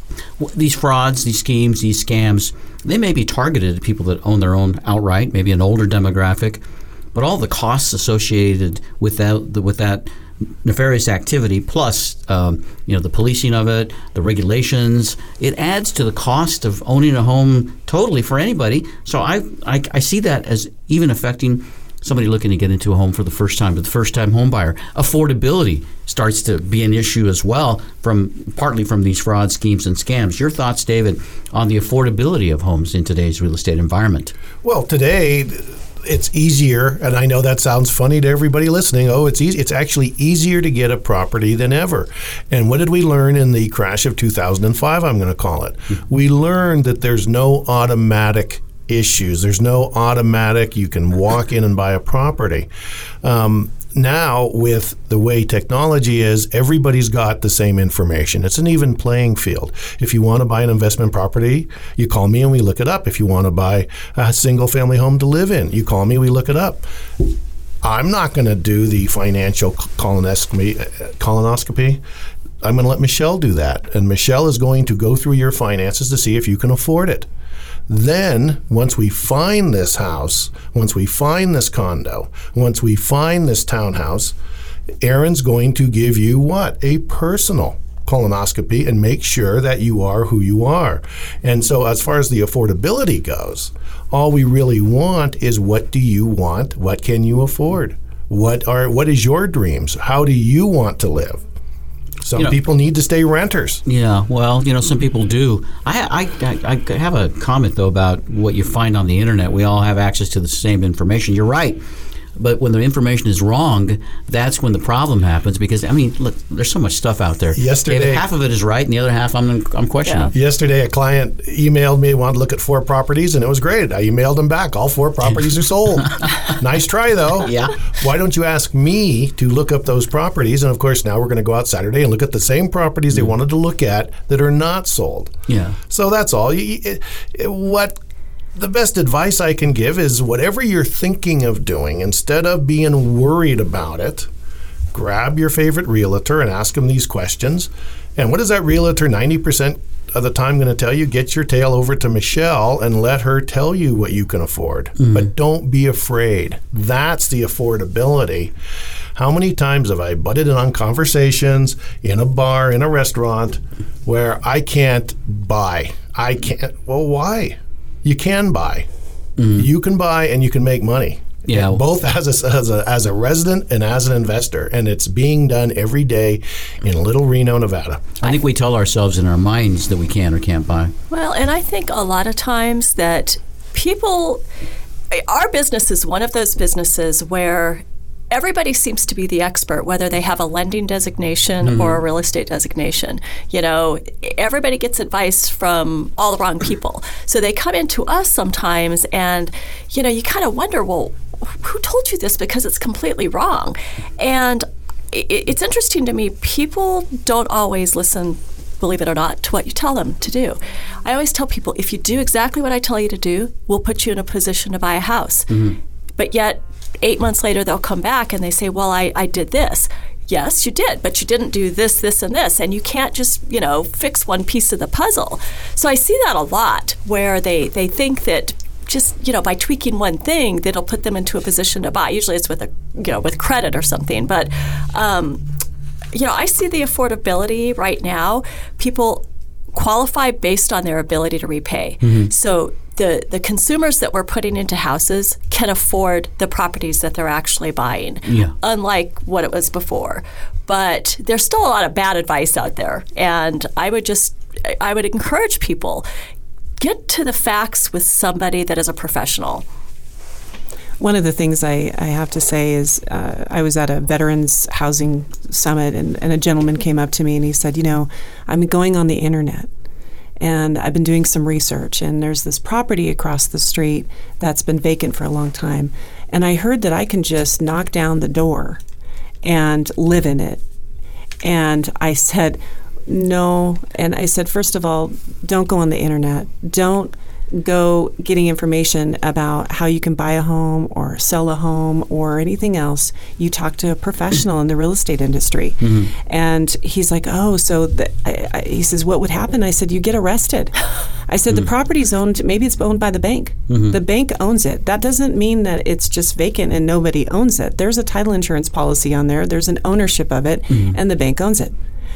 C: These frauds, these schemes, these scams, they may be targeted at people that own their own outright, maybe an older demographic. but all the costs associated with that with that nefarious activity, plus um, you know the policing of it, the regulations, it adds to the cost of owning a home totally for anybody. So I I, I see that as even affecting somebody looking to get into a home for the first time, but the first time home buyer. Affordability starts to be an issue as well from partly from these fraud schemes and scams. Your thoughts, David, on the affordability of homes in today's real estate environment?
F: Well, today it's easier, and I know that sounds funny to everybody listening. Oh, it's easy. It's actually easier to get a property than ever. And what did we learn in the crash of 2005? I'm going to call it. We learned that there's no automatic issues. There's no automatic. You can walk in and buy a property. Um, now with the way technology is everybody's got the same information. It's an even playing field. If you want to buy an investment property you call me and we look it up. If you want to buy a single family home to live in you call me we look it up. I'm not going to do the financial colonoscopy, uh, colonoscopy. I'm going to let michelle do that and michelle is going to go through your finances to see if you can afford it then, once we find this house, once we find this condo, once we find this townhouse, Erin's going to give you what? A personal colonoscopy and make sure that you are who you are. And so, as far as the affordability goes, all we really want is what do you want? What can you afford? What are what is your dreams? How do you want to live? Some you know, people need to stay renters.
C: Yeah, well, you know, some people do. I, I, I have a comment though about what you find on the internet. We all have access to the same information. You're right. But when the information is wrong, that's when the problem happens. Because I mean, look, there's so much stuff out there.
F: Yesterday,
C: David, half of it is right, and the other half I'm I'm questioning.
F: Yeah. Yesterday, a client emailed me wanted to look at four properties, and it was great. I emailed him back. All four properties are sold. nice try, though.
C: Yeah.
F: Why don't you ask me to look up those properties? And of course, now we're going to go out Saturday and look at the same properties mm-hmm. they wanted to look at that are not sold.
C: Yeah.
F: So that's all. what the best advice I can give is whatever you're thinking of doing, instead of being worried about it, grab your favorite realtor and ask them these questions. And what is that realtor 90% of the time going to tell you? Get your tail over to Michelle and let her tell you what you can afford. Mm-hmm. But don't be afraid. That's the affordability. How many times have I butted in on conversations in a bar, in a restaurant, where I can't buy? I can't. Well, why? You can buy. Mm. You can buy and you can make money.
C: Yeah.
F: Both as a, as a as a resident and as an investor, and it's being done every day in Little Reno, Nevada.
C: I think we tell ourselves in our minds that we can or can't buy.
E: Well, and I think a lot of times that people, our business is one of those businesses where everybody seems to be the expert, whether they have a lending designation mm-hmm. or a real estate designation. You know, everybody gets advice from all the wrong people. So they come into us sometimes, and, you know, you kind of wonder, well, who told you this? Because it's completely wrong. And it's interesting to me, people don't always listen believe it or not, to what you tell them to do. I always tell people if you do exactly what I tell you to do, we'll put you in a position to buy a house. Mm-hmm. But yet, eight months later they'll come back and they say, Well, I, I did this. Yes, you did, but you didn't do this, this, and this. And you can't just, you know, fix one piece of the puzzle. So I see that a lot where they, they think that just you know by tweaking one thing that'll put them into a position to buy usually it's with a you know with credit or something but um, you know i see the affordability right now people qualify based on their ability to repay mm-hmm. so the, the consumers that we're putting into houses can afford the properties that they're actually buying,
C: yeah.
E: unlike what it was before. But there's still a lot of bad advice out there, and I would just I would encourage people get to the facts with somebody that is a professional.
D: One of the things I, I have to say is uh, I was at a veterans housing summit, and, and a gentleman came up to me and he said, You know, I'm going on the internet and I've been doing some research, and there's this property across the street that's been vacant for a long time. And I heard that I can just knock down the door and live in it. And I said, no. And I said, first of all, don't go on the internet. Don't go getting information about how you can buy a home or sell a home or anything else, you talk to a professional in the real estate industry.
C: Mm-hmm.
D: And he's like, oh, so the, I, I, he says, what would happen? I said, you get arrested. I said, the property's owned, maybe it's owned by the bank.
C: Mhm.
D: The bank owns it. That doesn't mean that it's just vacant and nobody owns it. There's a title insurance policy on there, there's an ownership of it,
C: Mhm.
D: and the bank owns it.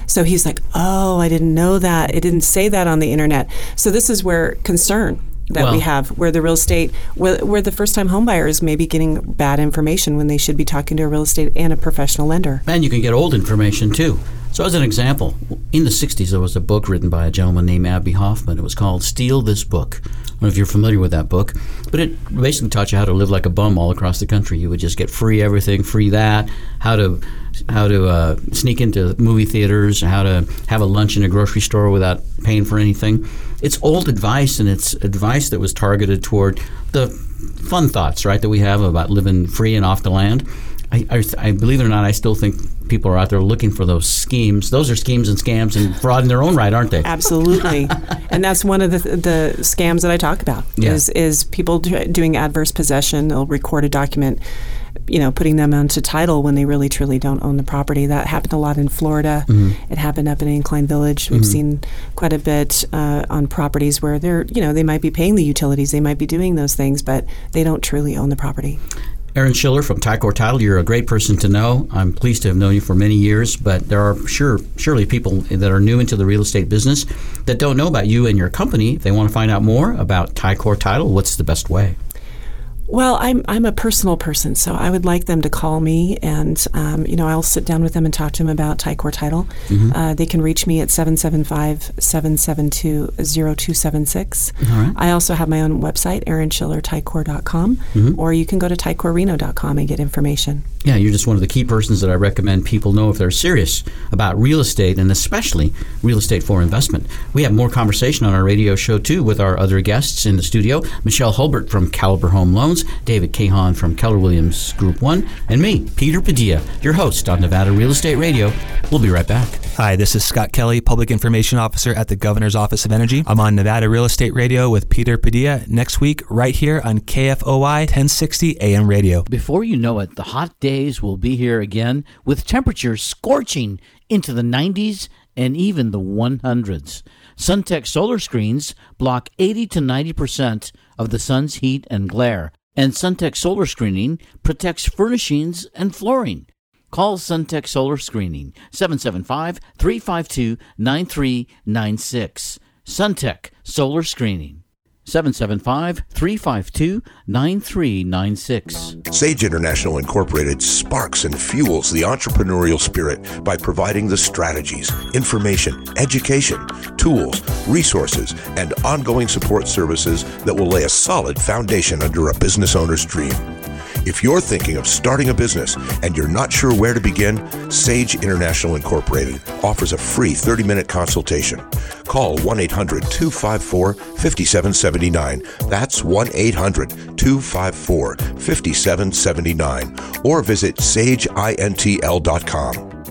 D: So he's like, oh, I didn't know that. It didn't say that on the internet. So this is where concern that we have, where the real estate, where, where the first time homebuyers may be getting bad information when they should be talking to a real estate and a professional lender.
C: And you can get old information too. So, as an example, in the 60s, there was a book written by a gentleman named Abbie Hoffman. It was called Steal This Book. I don't know if you're familiar with that book, but it basically taught you how to live like a bum all across the country. You would just get free everything, free that, how to how to uh, sneak into movie theaters, how to have a lunch in a grocery store without paying for anything. It's old advice, and it's advice that was targeted toward the fun thoughts, right, that we have about living free and off the land. I, I, I believe it or not, I still think people are out there looking for those schemes. Those are schemes and scams and fraud in their own right, aren't they?
D: Absolutely, and that's one of the the scams that I talk about.
C: Yeah.
D: Is is people do, doing adverse possession? They'll record a document, you know, putting them onto title when they really truly don't own the property. That happened a lot in Florida.
C: Mhm.
D: It happened up in Incline Village. We've
C: Mhm.
D: seen quite a bit uh, on properties where they're you know they might be paying the utilities, they might be doing those things, but they don't truly own the property.
C: Erin Schiller from Ticor Title, you're a great person to know. I'm pleased to have known you for many years, but there are sure surely people that are new into the real estate business that don't know about you and your company. If they want to find out more about Ticor Title, what's the best way?
D: Well, I'm I'm a personal person, so I would like them to call me, and um, you know I'll sit down with them and talk to them about Ticor title.
C: Mhm.
D: Uh, they can reach me at 775-772-0276.
C: All right.
D: I also have my own website, erinschillerticor.com,
C: Mhm.
D: or you can go to ticorreno.com and get information.
C: Yeah, you're just one of the key persons that I recommend people know if they're serious about real estate and especially real estate for investment. We have more conversation on our radio show too with our other guests in the studio Michelle Hulbert from Caliber Home Loans, David Cahan from Keller Williams Group 1, and me, Peter Padilla, your host on Nevada Real Estate Radio. We'll be right back.
N: Hi, this is Scott Kelly, Public Information Officer at the Governor's Office of Energy. I'm on Nevada Real Estate Radio with Peter Padilla next week, right here on KFOI 1060 AM radio.
M: Before you know it, the hot days will be here again with temperatures scorching into the 90s and even the 100s. Suntech solar screens block 80 to 90% of the sun's heat and glare, and Suntech solar screening protects furnishings and flooring. Call Suntech Solar Screening 775 352 9396. Suntech Solar Screening 775 352 9396.
G: Sage International Incorporated sparks and fuels the entrepreneurial spirit by providing the strategies, information, education, tools, resources, and ongoing support services that will lay a solid foundation under a business owner's dream. If you're thinking of starting a business and you're not sure where to begin, Sage International Incorporated offers a free 30 minute consultation. Call 1 800 254 5779. That's 1 800 254 5779. Or visit sageintl.com.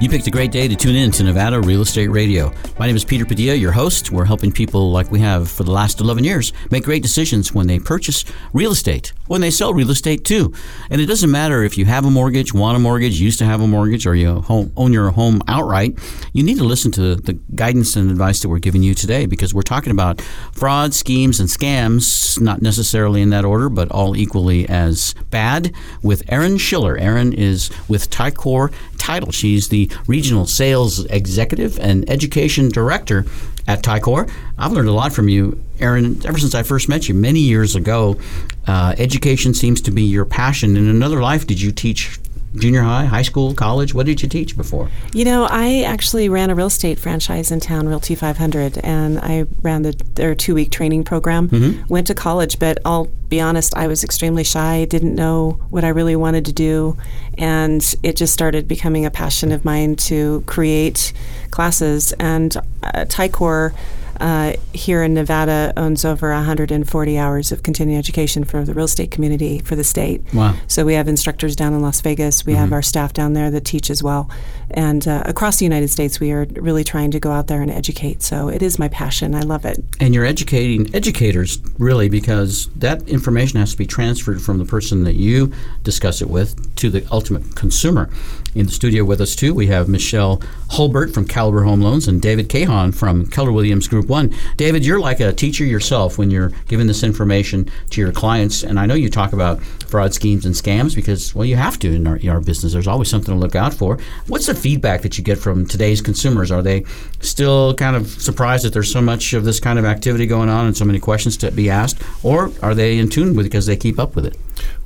C: You picked a great day to tune in to Nevada Real Estate Radio. My name is Peter Padilla, your host. We're helping people like we have for the last 11 years make great decisions when they purchase real estate, when they sell real estate too. And it doesn't matter if you have a mortgage, want a mortgage, used to have a mortgage, or you home, own your home outright. You need to listen to the guidance and advice that we're giving you today because we're talking about fraud, schemes, and scams, not necessarily in that order, but all equally as bad, with Erin Schiller. Erin is with Ticor Title. She's the regional sales executive and education director at Ticor. I've learned a lot from you, Erin, ever since I first met you many years ago. Uh, education seems to be your passion. In another life, did you teach junior high, high school, college? What did you teach before?
D: You know, I actually ran a real estate franchise in town, Realty 500, and I ran the, their two week training program.
C: Mhm.
D: Went to college, but I'll be honest, I was extremely shy, didn't know what I really wanted to do, and it just started becoming a passion of mine to create classes. And uh, Ticor uh, here in Nevada owns over 140 hours of continuing education for the real estate community for the state.
C: Wow.
D: So we have instructors down in Las Vegas. We have
C: Mhm.
D: our staff down there that teach as well. And uh, across the United States, we are really trying to go out there and educate. So it is my passion. I love it.
C: And you're educating educators really because that information has to be transferred from the person that you discuss it with to the ultimate consumer. In the studio with us too, we have Michelle Hulbert from Caliber Home Loans and David Cahan from Keller Williams Group One. David, you're like a teacher yourself when you're giving this information to your clients, and I know you talk about fraud schemes and scams because well, you have to in our, in our business. There's always something to look out for. What's the feedback that you get from today's consumers? Are they still kind of surprised that there's so much of this kind of activity going on and so many questions to be asked, or are they in tune with it because they keep up with it?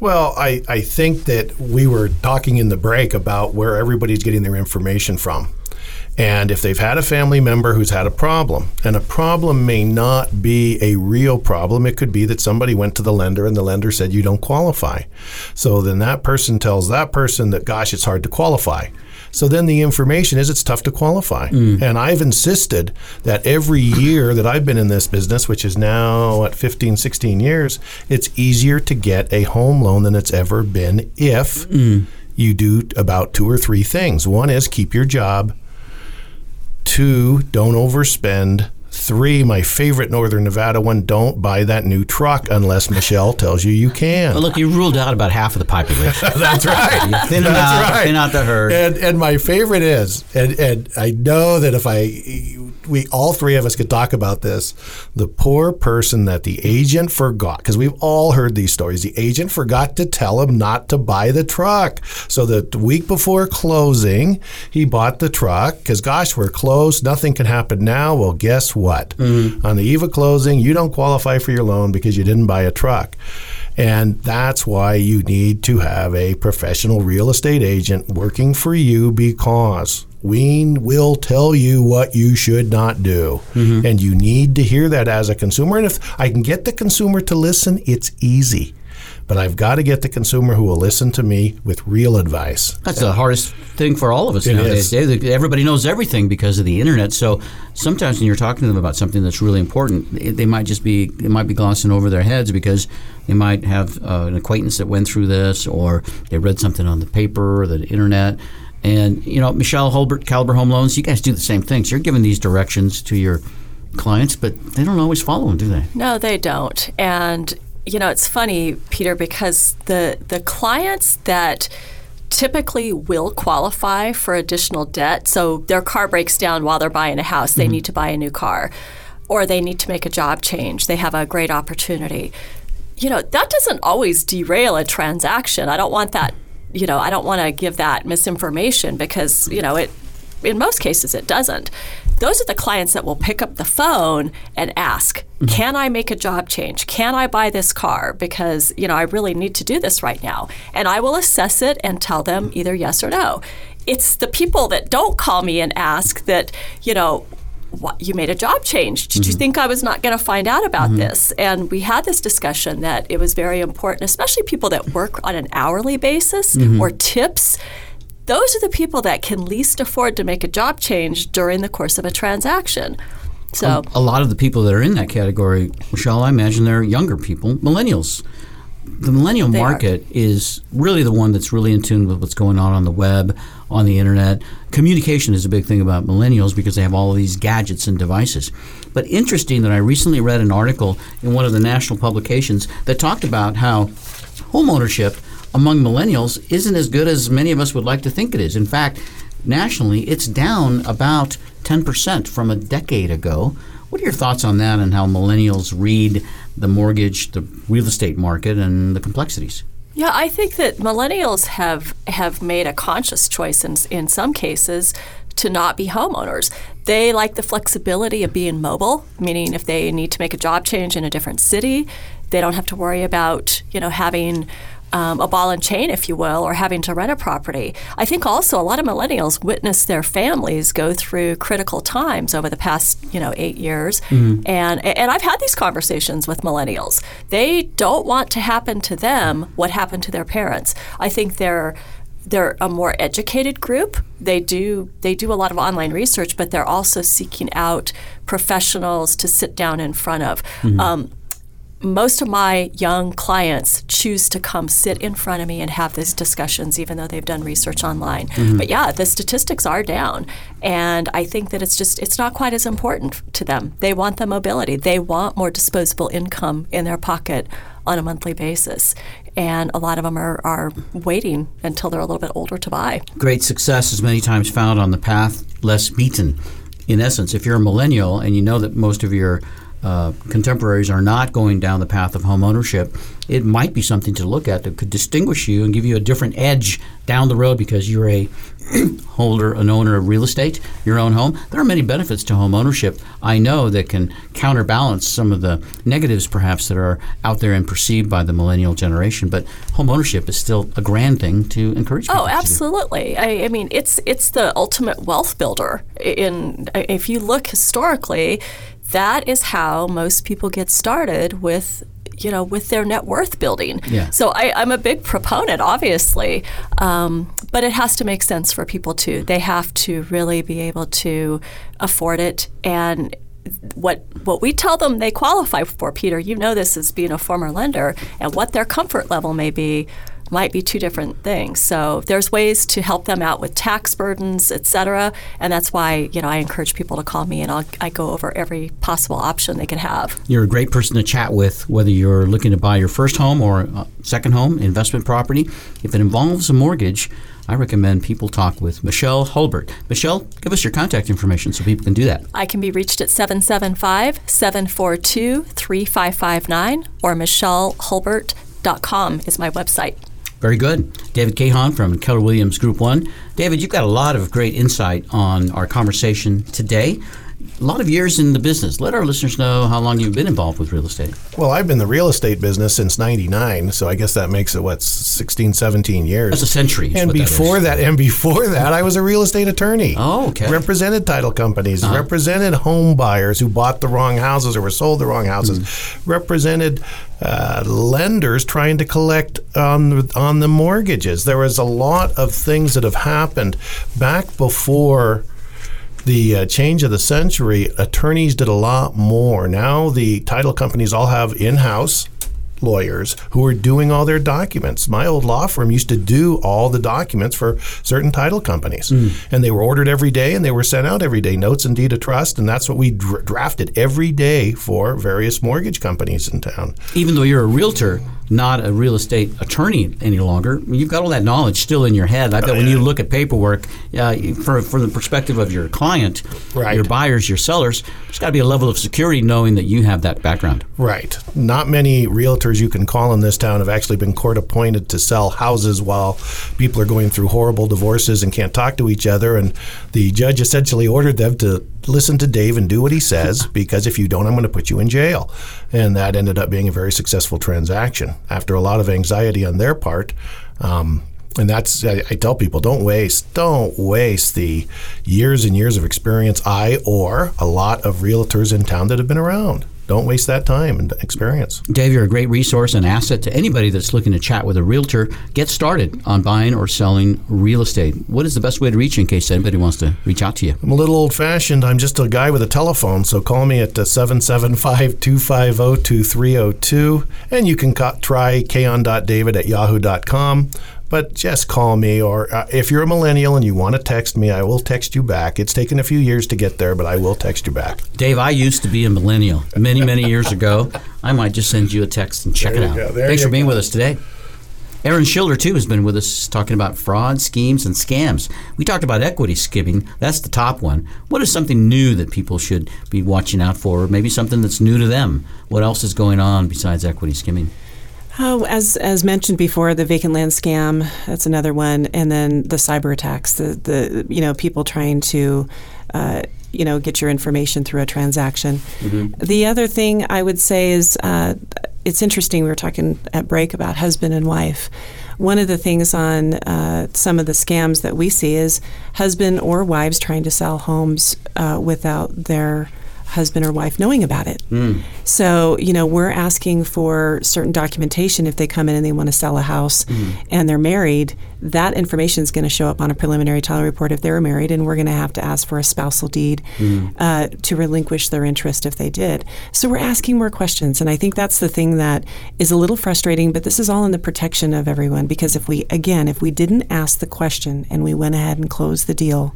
F: Well, I, I think that we were talking in the break about where everybody's getting their information from. And if they've had a family member who's had a problem, and a problem may not be a real problem, it could be that somebody went to the lender and the lender said you don't qualify. So then that person tells that person that, gosh, it's hard to qualify. So then the information is it's tough to qualify. Mm. And I've insisted that every year that I've been in this business, which is now at 15, 16 years, it's easier to get a home loan than it's ever been if mm. you do about two or three things. One is keep your job. Two, don't overspend. Three, my favorite Northern Nevada one, don't buy that new truck unless Michelle tells you you can.
C: Well, look, you ruled out about half of the population.
F: That's right.
C: You thin
F: That's
C: out,
F: right.
C: thin out the herd.
F: And and my favorite is, and and I know that if I we all three of us could talk about this, the poor person that the agent forgot because we've all heard these stories. The agent forgot to tell him not to buy the truck, so the week before closing, he bought the truck because gosh, we're closed. Nothing can happen now. Well, guess what? Mm-hmm. On the eve of closing, you don't qualify for your loan because you didn't buy a truck. And that's why you need to have a professional real estate agent working for you because we will tell you what you should not do. Mm-hmm. And you need to hear that as a consumer. And if I can get the consumer to listen, it's easy. But I've got to get the consumer who will listen to me with real advice.
C: That's the hardest thing for all of us
F: It
C: nowadays.
F: is.
C: Everybody knows everything because of the internet. So sometimes when you're talking to them about something that's really important, they- they might just be they might be glossing over their heads because they might have uh, an acquaintance that went through this or they read something on the paper or the internet. And you know, Michelle Hulbert, Caliber Home Loans, you guys do the same things. You're giving these directions to your clients, but they don't always follow them, do they?
E: No, they don't. And you know, it's funny, Peter, because the the clients that typically will qualify for additional debt, so their car breaks down while they're buying a house, they mm-hmm. need to buy a new car, or they need to make a job change, they have a great opportunity. You know, that doesn't always derail a transaction. I don't want that, you know, I don't want to give that misinformation because, you know, it in most cases it doesn't. Those are the clients that will pick up the phone and ask, "Can I make a job change? Can I buy this car because, you know, I really need to do this right now?" And I will assess it and tell them either yes or no. It's the people that don't call me and ask that, you know, what, you made a job change. Did you think I was not going to find out about this? And we had this discussion that it was very important, especially people that work on an hourly basis
C: Mhm.
E: or tips. Those are the people that can least afford to make a job change during the course of a transaction. So, um,
C: a lot of the people that are in that category, Michelle, I imagine they're younger people, millennials. The millennial
E: They are.
C: market is really the one that's really in tune with what's going on on the web, on the internet. Communication is a big thing about millennials because they have all of these gadgets and devices. But interesting that I recently read an article in one of the national publications that talked about how home ownership among millennials isn't as good as many of us would like to think it is. In fact, nationally, it's down about 10% from a decade ago. What are your thoughts on that and how millennials read the mortgage, the real estate market, and the complexities?
E: yeah, I think that millennials have have made a conscious choice in in some cases to not be homeowners. They like the flexibility of being mobile, meaning if they need to make a job change in a different city, they don't have to worry about you know having um, a ball and chain, if you will, or having to rent a property. I think also a lot of millennials witnessed their families go through critical times over the past, you know, eight years,
O: Mhm.
E: and and I've had these conversations with millennials. They don't want to happen to them what happened to their parents. I think they're they're a more educated group. They do they do a lot of online research, but they're also seeking out professionals to sit down in front of.
O: Mm-hmm.
E: Um, most of my young clients choose to come sit in front of me and have these discussions, even though they've done research online.
O: Mhm.
E: But yeah, the statistics are down, and I think that it's just it's not quite as important to them. They want the mobility. They want more disposable income in their pocket on a monthly basis, and a lot of them are, are waiting until they're a little bit older to buy.
C: Great success is many times found on the path less beaten. In essence, if you're a millennial and you know that most of your uh, contemporaries are not going down the path of home ownership, it might be something to look at that could distinguish you and give you a different edge down the road because you're a holder, an owner of real estate, your own home. There are many benefits to home ownership. I know that can counterbalance some of the negatives, perhaps, that are out there and perceived by the millennial generation. But home ownership is still a grand thing to encourage. people
E: Oh,
C: to do.
E: absolutely. I, I mean, it's it's the ultimate wealth builder. In if you look historically, that is how most people get started with you know with their net worth building.
O: Yeah.
E: So I, I'm a big proponent, obviously, um, but it has to make sense for people too. They have to really be able to afford it and. What what we tell them they qualify for, Peter, you know this as being a former lender, and what their comfort level may be might be two different things. So there's ways to help them out with tax burdens, et cetera. And that's why, you know, I encourage people to call me and I'll, I go over every possible option they could have.
C: You're a great person to chat with, whether you're looking to buy your first home or uh, second home, investment property. If it involves a mortgage, I recommend people talk with Michelle Hulbert. Michelle, give us your contact information so people can do that.
E: I can be reached at 775 742 3559 or michellehulbert.com is my website.
C: Very good. David Cahan from Keller Williams Group One. David, you've got a lot of great insight on our conversation today. A lot of years in the business. Let our listeners know how long you've been involved with real estate.
F: Well, I've been in the real estate business since 99, so I guess that makes it, what, 16, 17 years.
C: That's a century.
F: And
C: what that
F: before that, and before that, I was a real estate attorney.
C: Oh, okay.
F: Represented title companies,
C: Uh-huh.
F: represented home buyers who bought the wrong houses or were sold the wrong houses,
C: Mm-hmm.
F: represented uh, lenders trying to collect on the, on the mortgages. There was a lot of things that have happened back before the uh, change of the century, attorneys did a lot more. Now the title companies all have in-house lawyers who are doing all their documents. My old law firm used to do all the documents for certain title companies, and they were ordered every day and they were sent out every day, notes and deed of trust, and that's what we dr- drafted every day for various mortgage companies in town.
C: Even though you're a realtor, not a real estate attorney any longer, you've got all that knowledge still in your head. I bet when you look at paperwork, uh, for, from the perspective of your client, your buyers, your sellers, there's got to be a level of security knowing that you have that background.
F: Right. Not many realtors you can call in this town have actually been court appointed to sell houses while people are going through horrible divorces and can't talk to each other. And the judge essentially ordered them to listen to Dave and do what he says because if you don't, I'm going to put you in jail. And that ended up being a very successful transaction after a lot of anxiety on their part. Um, and that's I, I tell people don't waste don't waste the years and years of experience I or a lot of realtors in town that have been around. Don't waste that time and experience.
C: Dave, you're a great resource and asset to anybody that's looking to chat with a realtor. Get started on buying or selling real estate. What is the best way to reach you in case anybody wants to reach out to you?
F: I'm a little old fashioned. I'm just a guy with a telephone, so call me at uh, 775 250 2302. And you can co- try kaon.david at yahoo.com. But just call me, or uh, if you're a millennial and you want to text me, I will text you back. It's taken a few years to get there, but I will text you back.
C: Dave, I used to be a millennial many, many years ago. I might just send you a text and check
F: There
C: it out. Thanks for being
F: go.
C: with us today. Erin Schiller, too, has been with us talking about fraud, schemes, and scams. We talked about equity skimming. That's the top one. What is something new that people should be watching out for? Or maybe something that's new to them? What else is going on besides equity skimming?
D: Oh, as as mentioned before, the vacant land scam. That's another one, and then the cyber attacks. The the you know people trying to. Uh, you know, get your information through a transaction. The other thing I would say is uh, it's interesting. We were talking at break about husband and wife. One of the things on uh, some of the scams that we see is husband or wives trying to sell homes uh, without their husband or wife knowing about it.
C: Mm.
D: So, you know, we're asking for certain documentation if they come in and they want to sell a house
C: Mm.
D: and they're married. That information is going to show up on a preliminary title report if they're married, and we're going to have to ask for a spousal deed
C: Mm.
D: uh, to relinquish their interest if they did. So we're asking more questions, and I think that's the thing that is a little frustrating. But this is all in the protection of everyone because if we, again, if we didn't ask the question and we went ahead and closed the deal,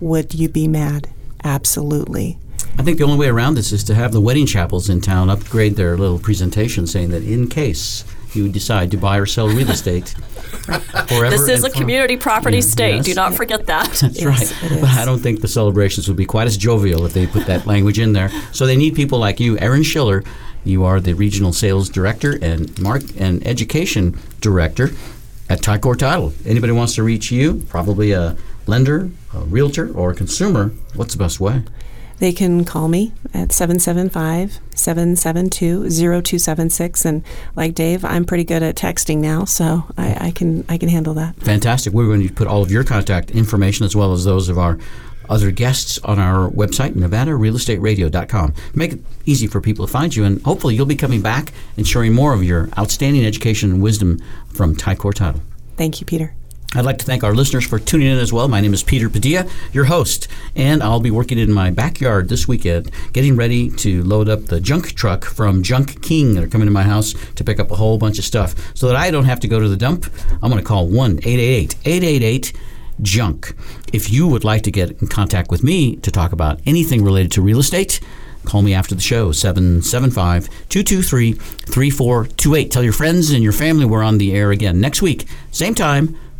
D: would you be mad? Absolutely.
C: I think the only way around this is to have the wedding chapels in town upgrade their little presentation saying that in case you decide to buy or sell real estate forever.
E: This is
C: and
E: a community property
C: Yeah,
E: state.
C: yes.
E: Do not forget that.
C: That's right. But I don't think the celebrations would be quite as jovial if they put that language in there. So they need people like you, Erin Schiller. You are the regional sales director and mark and education director at Ticor Title. Anybody wants to reach you, probably a lender, a realtor, or a consumer, what's the best way?
D: They can call me at 775 772 0276. And like Dave, I'm pretty good at texting now, so I, I, can, I can handle that.
C: Fantastic. We're going to put all of your contact information as well as those of our other guests on our website, nevadarealestateradio.com. Make it easy for people to find you, and hopefully you'll be coming back and sharing more of your outstanding education and wisdom from Ticor Title.
D: Thank you, Peter.
C: I'd like to thank our listeners for tuning in as well. My name is Peter Padilla, your host, and I'll be working in my backyard this weekend, getting ready to load up the junk truck from Junk King that are coming to my house to pick up a whole bunch of stuff so that I don't have to go to the dump. I'm going to call 1 888 888 junk. If you would like to get in contact with me to talk about anything related to real estate, call me after the show 775 223 3428. Tell your friends and your family we're on the air again next week, same time,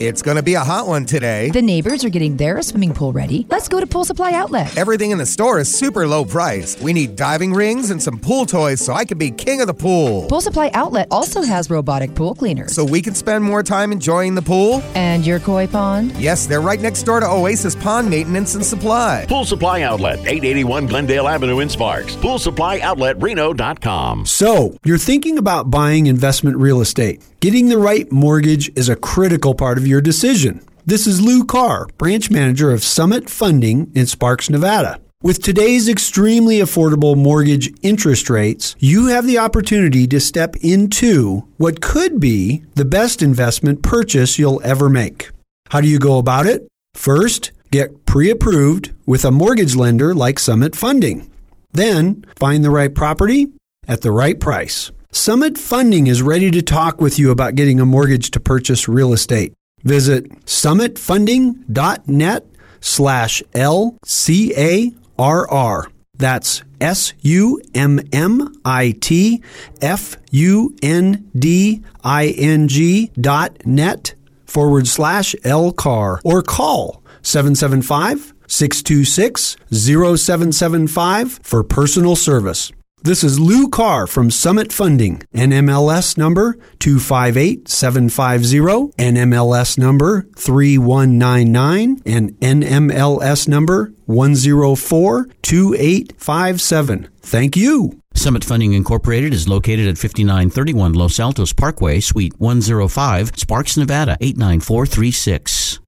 H: It's going to be a hot one today.
I: The neighbors are getting their swimming pool ready. Let's go to Pool Supply Outlet.
H: Everything in the store is super low price. We need diving rings and some pool toys so I can be king of the pool.
I: Pool Supply Outlet also has robotic pool cleaners.
H: So we can spend more time enjoying the pool.
I: And your koi pond?
H: Yes, they're right next door to Oasis Pond Maintenance and Supply.
J: Pool Supply Outlet, 881 Glendale Avenue in Sparks. Pool Supply Outlet Reno.com.
O: So, you're thinking about buying investment real estate. Getting the right mortgage is a critical part of your decision. This is Lou Carr, branch manager of Summit Funding in Sparks, Nevada. With today's extremely affordable mortgage interest rates, you have the opportunity to step into what could be the best investment purchase you'll ever make. How do you go about it? First, get pre approved with a mortgage lender like Summit Funding. Then, find the right property at the right price. Summit Funding is ready to talk with you about getting a mortgage to purchase real estate. Visit summitfunding.net slash LCARR. That's S U M M I T F U N D I N G dot net forward slash LCAR or call 775 626 0775 for personal service. This is Lou Carr from Summit Funding, NMLS number 258750, NMLS number 3199, and NMLS number 1042857. Thank you.
C: Summit Funding Incorporated is located at 5931 Los Altos Parkway, Suite 105, Sparks, Nevada 89436.